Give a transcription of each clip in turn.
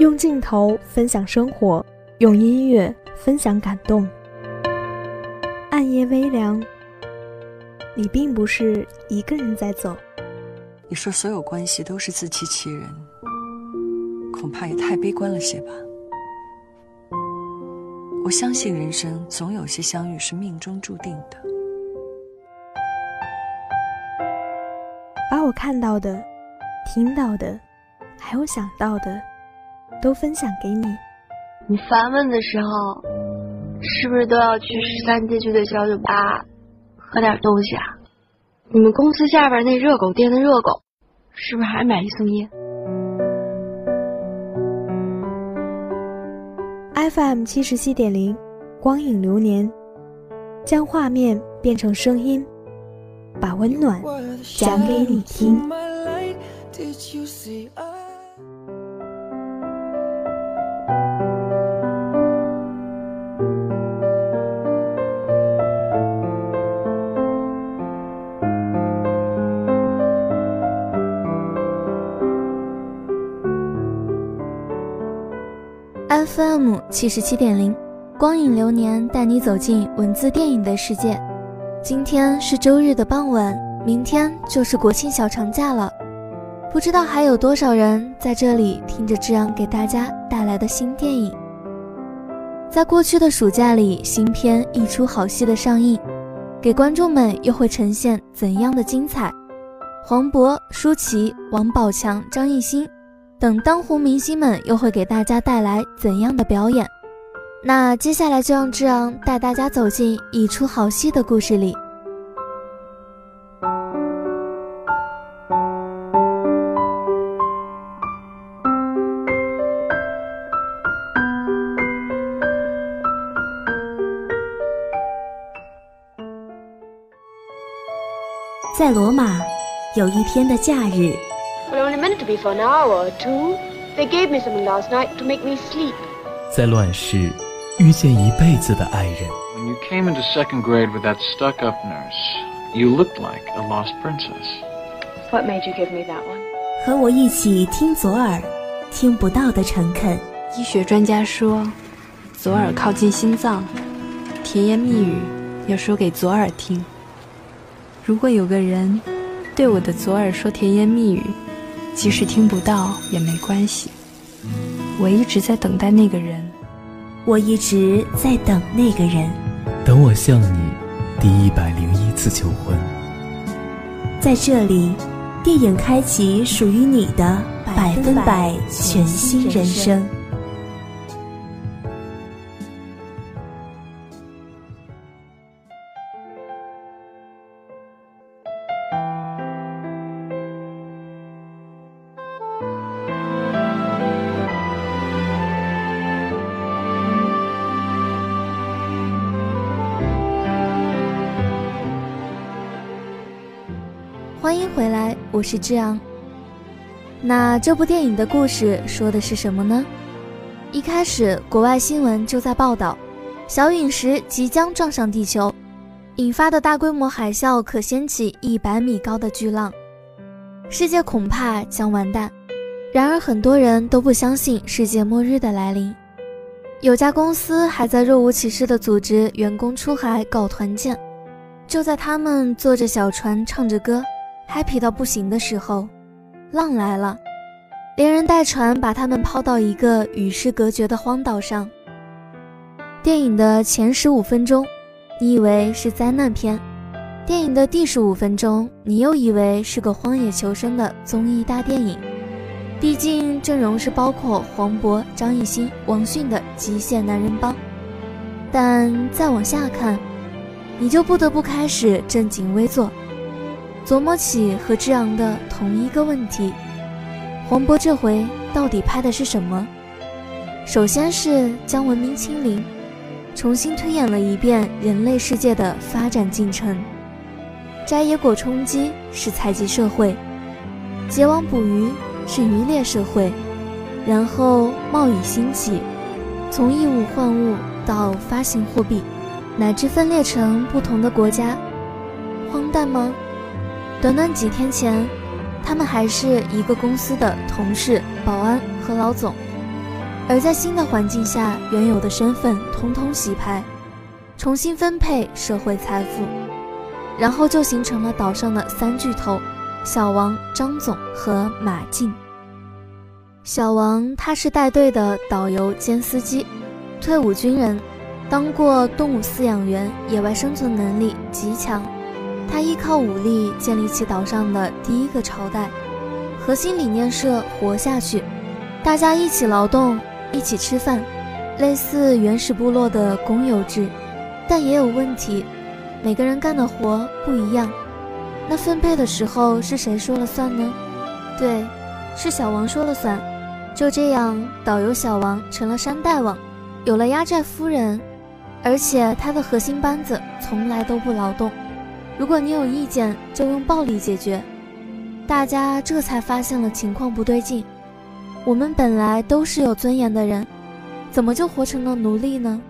用镜头分享生活，用音乐分享感动。暗夜微凉，你并不是一个人在走。你说所有关系都是自欺欺人，恐怕也太悲观了些吧。我相信人生总有些相遇是命中注定的。把我看到的、听到的，还有想到的，都分享给你。你烦闷的时候，是不是都要去十三街区的小酒吧喝点东西啊？你们公司下边那热狗店的热狗，是不是还买一送一？FM 七十七点零，光影流年，将画面变成声音。把温暖讲给你听。FM 七十七点零，光影流年带你走进文字电影的世界。今天是周日的傍晚，明天就是国庆小长假了。不知道还有多少人在这里听着志昂给大家带来的新电影。在过去的暑假里，新片一出好戏的上映，给观众们又会呈现怎样的精彩？黄渤、舒淇、王宝强、张艺兴等当红明星们又会给大家带来怎样的表演？那接下来就让志昂带大家走进一出好戏的故事里。在罗马，有一天的假日。在乱世。遇见一辈子的爱人。When you came into second grade with that stuck-up nurse, you looked like a lost princess. What made you give me that one? 和我一起听左耳，听不到的诚恳。医学专家说，左耳靠近心脏，甜言蜜语要说给左耳听。如果有个人对我的左耳说甜言蜜语，即使听不到也没关系。我一直在等待那个人。我一直在等那个人，等我向你第一百零一次求婚。在这里，电影开启属于你的百分百全新人生。是志昂。那这部电影的故事说的是什么呢？一开始，国外新闻就在报道，小陨石即将撞上地球，引发的大规模海啸可掀起一百米高的巨浪，世界恐怕将完蛋。然而，很多人都不相信世界末日的来临，有家公司还在若无其事地组织员工出海搞团建。就在他们坐着小船，唱着歌。Happy 到不行的时候，浪来了，连人带船把他们抛到一个与世隔绝的荒岛上。电影的前十五分钟，你以为是灾难片；电影的第十五分钟，你又以为是个荒野求生的综艺大电影。毕竟阵容是包括黄渤、张艺兴、王迅的极限男人帮。但再往下看，你就不得不开始正襟危坐。琢磨起和之昂的同一个问题：黄渤这回到底拍的是什么？首先是将文明清零，重新推演了一遍人类世界的发展进程。摘野果充饥是采集社会，结网捕鱼是渔猎社会，然后贸易兴起，从以物换物到发行货币，乃至分裂成不同的国家。荒诞吗？短短几天前，他们还是一个公司的同事、保安和老总，而在新的环境下，原有的身份通通洗牌，重新分配社会财富，然后就形成了岛上的三巨头：小王、张总和马进。小王他是带队的导游兼司机，退伍军人，当过动物饲养员，野外生存能力极强。他依靠武力建立起岛上的第一个朝代，核心理念是活下去，大家一起劳动。一起吃饭，类似原始部落的公有制，但也有问题，每个人干的活不一样，那分配的时候是谁说了算呢？对，是小王说了算。就这样，导游小王成了山大王，有了压寨夫人，而且他的核心班子从来都不劳动，如果你有意见，就用暴力解决。大家这才发现了情况不对劲。我们本来都是有尊严的人，怎么就活成了奴隶呢？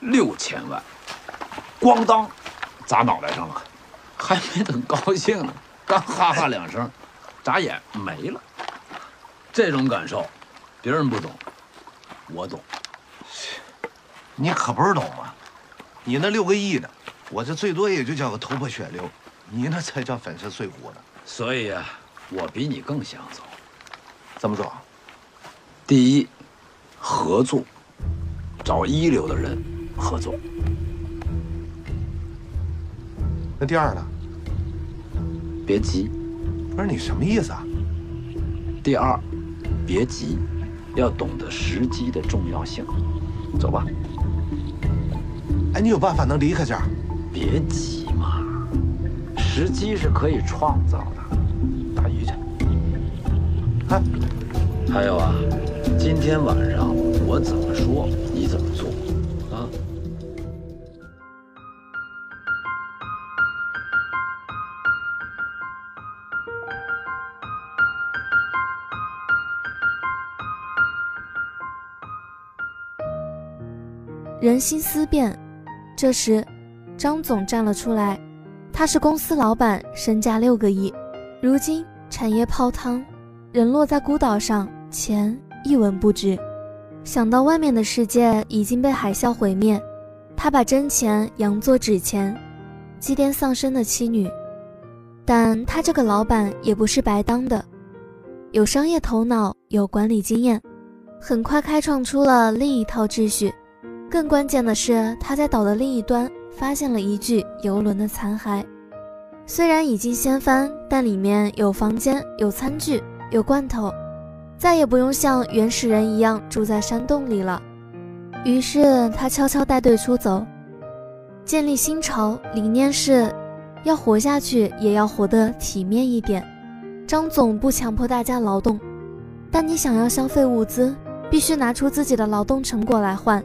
六千万，咣当，砸脑袋上了，还没等高兴呢，刚哈哈两声，眨眼没了。这种感受，别人不懂。我懂，你可不是懂啊！你那六个亿的，我这最多也就叫个头破血流，你那才叫粉身碎骨呢。所以啊，我比你更想走。怎么走？第一，合作，找一流的人合作。那第二呢？别急。不是你什么意思啊？第二，别急。要懂得时机的重要性，走吧。哎，你有办法能离开这儿？别急嘛，时机是可以创造的。打鱼去。哎，还有啊，今天晚上我怎么心思变，这时，张总站了出来。他是公司老板，身价六个亿。如今产业泡汤，人落在孤岛上，钱一文不值。想到外面的世界已经被海啸毁灭，他把真钱扬作纸钱，祭奠丧生的妻女。但他这个老板也不是白当的，有商业头脑，有管理经验，很快开创出了另一套秩序。更关键的是，他在岛的另一端发现了一具游轮的残骸，虽然已经掀翻，但里面有房间、有餐具、有罐头，再也不用像原始人一样住在山洞里了。于是他悄悄带队出走，建立新巢，理念是，要活下去也要活得体面一点。张总不强迫大家劳动，但你想要消费物资，必须拿出自己的劳动成果来换。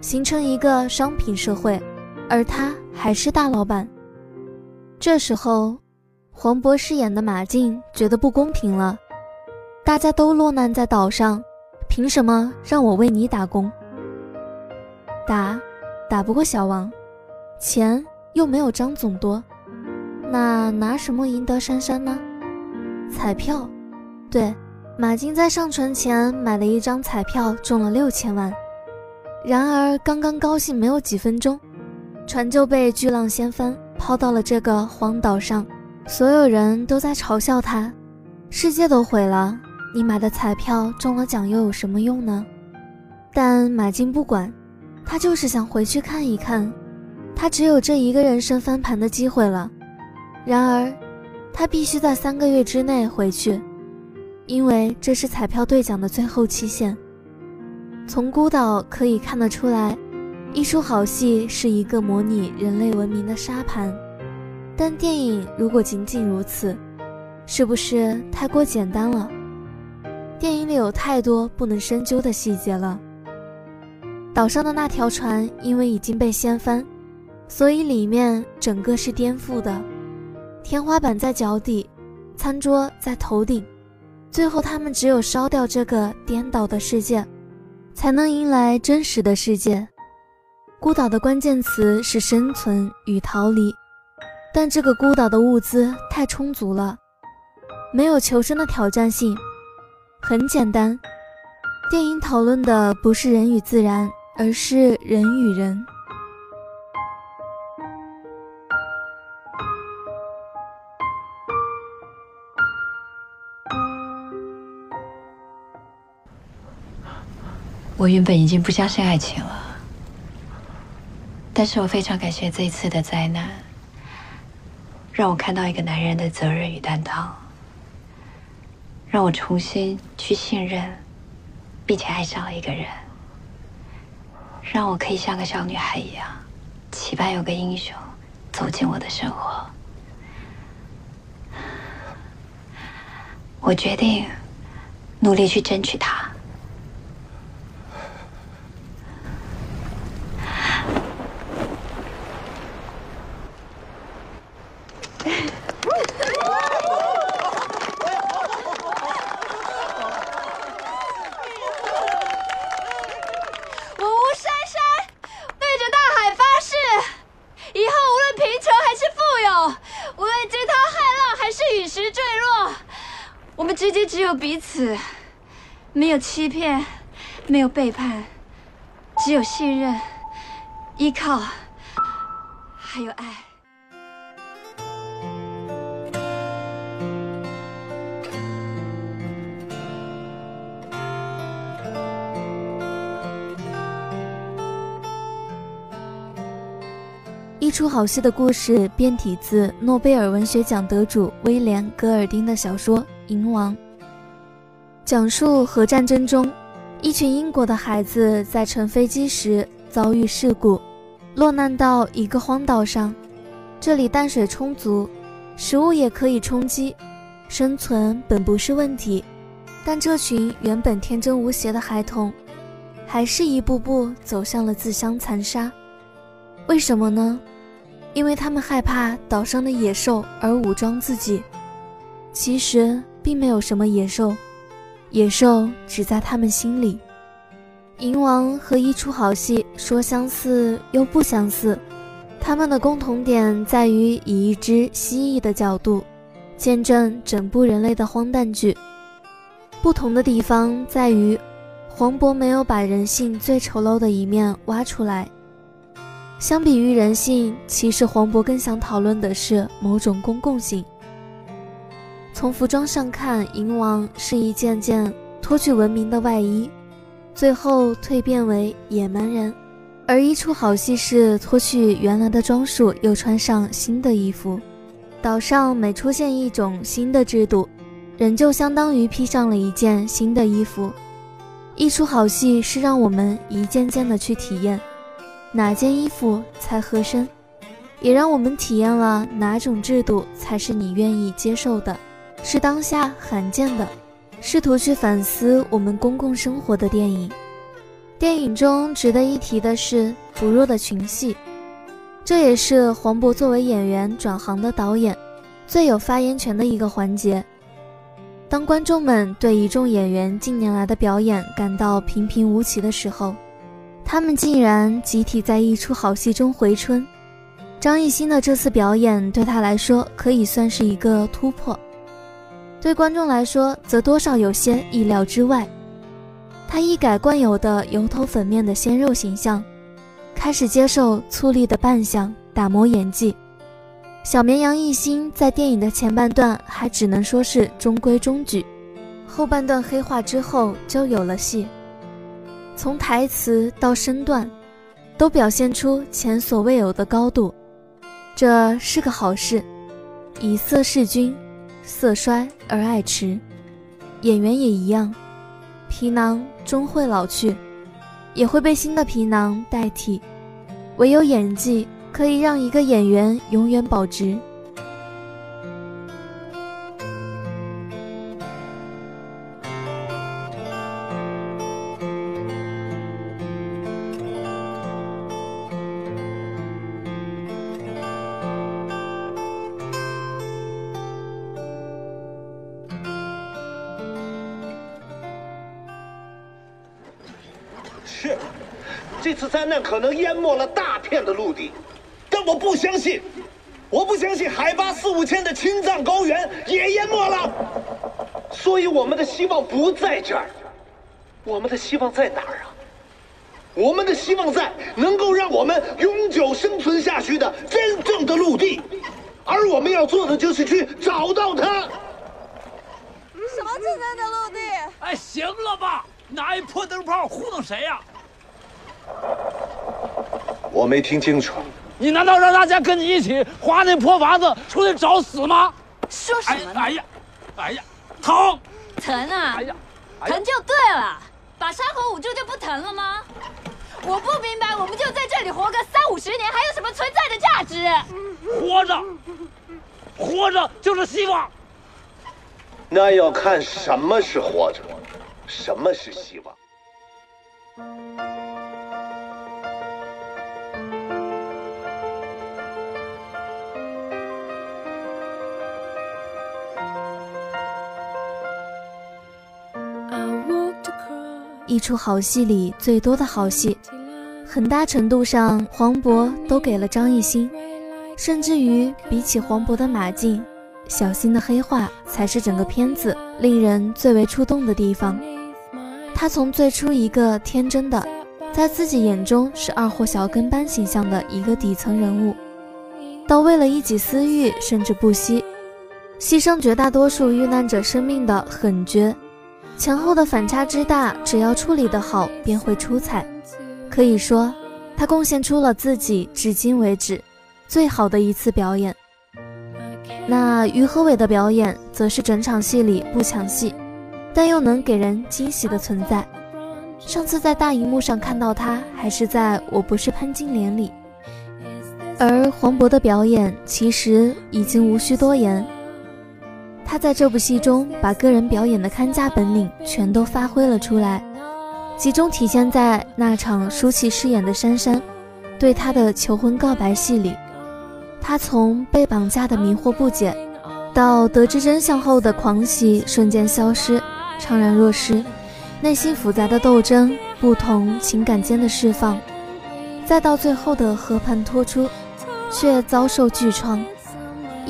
形成一个商品社会，而他还是大老板。这时候，黄渤饰演的马静觉得不公平了：大家都落难在岛上，凭什么让我为你打工？打，打不过小王，钱又没有张总多，那拿什么赢得珊珊呢？彩票，对，马静在上船前买了一张彩票，中了六千万。然而，刚刚高兴没有几分钟，船就被巨浪掀翻，抛到了这个荒岛上。所有人都在嘲笑他，世界都毁了，你买的彩票中了奖又有什么用呢？但马金不管，他就是想回去看一看，他只有这一个人生翻盘的机会了。然而，他必须在三个月之内回去，因为这是彩票兑奖的最后期限。从孤岛可以看得出来，一出好戏是一个模拟人类文明的沙盘，但电影如果仅仅如此，是不是太过简单了？电影里有太多不能深究的细节了。岛上的那条船因为已经被掀翻，所以里面整个是颠覆的，天花板在脚底，餐桌在头顶，最后他们只有烧掉这个颠倒的世界。才能迎来真实的世界。孤岛的关键词是生存与逃离，但这个孤岛的物资太充足了，没有求生的挑战性。很简单，电影讨论的不是人与自然，而是人与人。我原本已经不相信爱情了，但是我非常感谢这一次的灾难，让我看到一个男人的责任与担当，让我重新去信任，并且爱上了一个人，让我可以像个小女孩一样，期盼有个英雄走进我的生活。我决定努力去争取他。彼此没有欺骗，没有背叛，只有信任、依靠，还有爱。一出好戏的故事变体自诺贝尔文学奖得主威廉·戈尔丁的小说《银王》。讲述核战争中，一群英国的孩子在乘飞机时遭遇事故，落难到一个荒岛上。这里淡水充足，食物也可以充饥，生存本不是问题。但这群原本天真无邪的孩童，还是一步步走向了自相残杀。为什么呢？因为他们害怕岛上的野兽而武装自己。其实并没有什么野兽。野兽只在他们心里。银王和一出好戏说相似又不相似，他们的共同点在于以一只蜥蜴的角度见证整部人类的荒诞剧。不同的地方在于，黄渤没有把人性最丑陋的一面挖出来。相比于人性，其实黄渤更想讨论的是某种公共性。从服装上看，银王是一件件脱去文明的外衣，最后蜕变为野蛮人；而一出好戏是脱去原来的装束，又穿上新的衣服。岛上每出现一种新的制度，人就相当于披上了一件新的衣服。一出好戏是让我们一件件的去体验哪件衣服才合身，也让我们体验了哪种制度才是你愿意接受的。是当下罕见的，试图去反思我们公共生活的电影。电影中值得一提的是不弱的群戏，这也是黄渤作为演员转行的导演最有发言权的一个环节。当观众们对一众演员近年来的表演感到平平无奇的时候，他们竟然集体在一出好戏中回春。张艺兴的这次表演对他来说可以算是一个突破。对观众来说，则多少有些意料之外。他一改惯有的油头粉面的鲜肉形象，开始接受粗粝的扮相，打磨演技。小绵羊一心在电影的前半段还只能说是中规中矩，后半段黑化之后就有了戏。从台词到身段，都表现出前所未有的高度，这是个好事。以色侍君。色衰而爱弛，演员也一样，皮囊终会老去，也会被新的皮囊代替。唯有演技可以让一个演员永远保值。难可能淹没了大片的陆地，但我不相信，我不相信海拔四五千的青藏高原也淹没了。所以我们的希望不在这儿，我们的希望在哪儿啊？我们的希望在能够让我们永久生存下去的真正的陆地，而我们要做的就是去找到它。什么真正的陆地？哎，行了吧？拿一破灯泡糊弄谁呀？我没听清楚。你难道让大家跟你一起划那破筏子出去找死吗？说什么呢？哎呀，哎呀，疼！疼啊！哎呀，疼就对了。把山河捂住就不疼了吗？我不明白，我们就在这里活个三五十年，还有什么存在的价值？活着，活着就是希望。那要看什么是活着，什么是希望。出好戏里最多的好戏，很大程度上黄渤都给了张艺兴，甚至于比起黄渤的马竞。小新的黑化才是整个片子令人最为触动的地方。他从最初一个天真的，在自己眼中是二货小跟班形象的一个底层人物，到为了一己私欲甚至不惜牺牲绝大多数遇难者生命的狠绝，前后的反差之大，只要处理得好便会出彩。可以说，他贡献出了自己至今为止最好的一次表演。那于和伟的表演，则是整场戏里不抢戏，但又能给人惊喜的存在。上次在大荧幕上看到他，还是在《我不是潘金莲》里。而黄渤的表演，其实已经无需多言。他在这部戏中，把个人表演的看家本领全都发挥了出来，集中体现在那场舒淇饰演的珊珊对他的求婚告白戏里。他从被绑架的迷惑不解，到得知真相后的狂喜瞬间消失，怅然若失，内心复杂的斗争，不同情感间的释放，再到最后的和盘托出，却遭受巨创。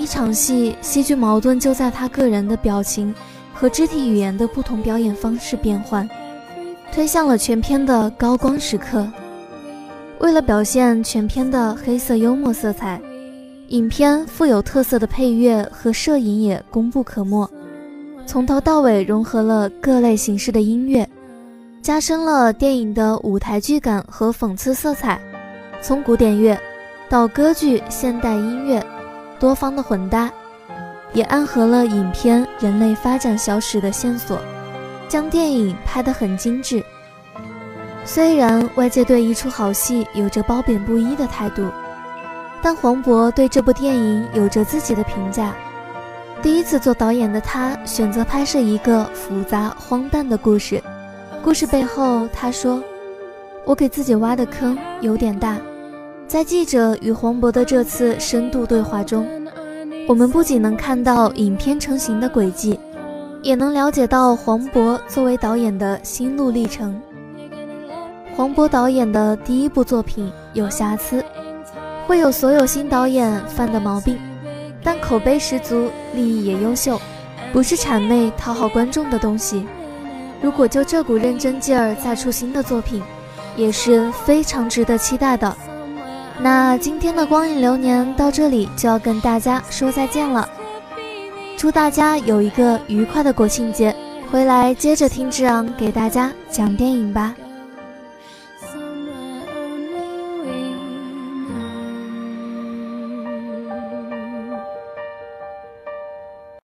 一场戏，戏剧矛盾就在他个人的表情和肢体语言的不同表演方式变换，推向了全片的高光时刻。为了表现全片的黑色幽默色彩。影片富有特色的配乐和摄影也功不可没，从头到尾融合了各类形式的音乐，加深了电影的舞台剧感和讽刺色彩。从古典乐到歌剧、现代音乐，多方的混搭，也暗合了影片人类发展小史的线索，将电影拍得很精致。虽然外界对一出好戏有着褒贬不一的态度。但黄渤对这部电影有着自己的评价。第一次做导演的他，选择拍摄一个复杂荒诞的故事。故事背后，他说：“我给自己挖的坑有点大。”在记者与黄渤的这次深度对话中，我们不仅能看到影片成型的轨迹，也能了解到黄渤作为导演的心路历程。黄渤导演的第一部作品有瑕疵。会有所有新导演犯的毛病，但口碑十足，立意也优秀，不是谄媚讨好观众的东西。如果就这股认真劲儿再出新的作品，也是非常值得期待的。那今天的光影流年到这里就要跟大家说再见了，祝大家有一个愉快的国庆节，回来接着听志昂给大家讲电影吧。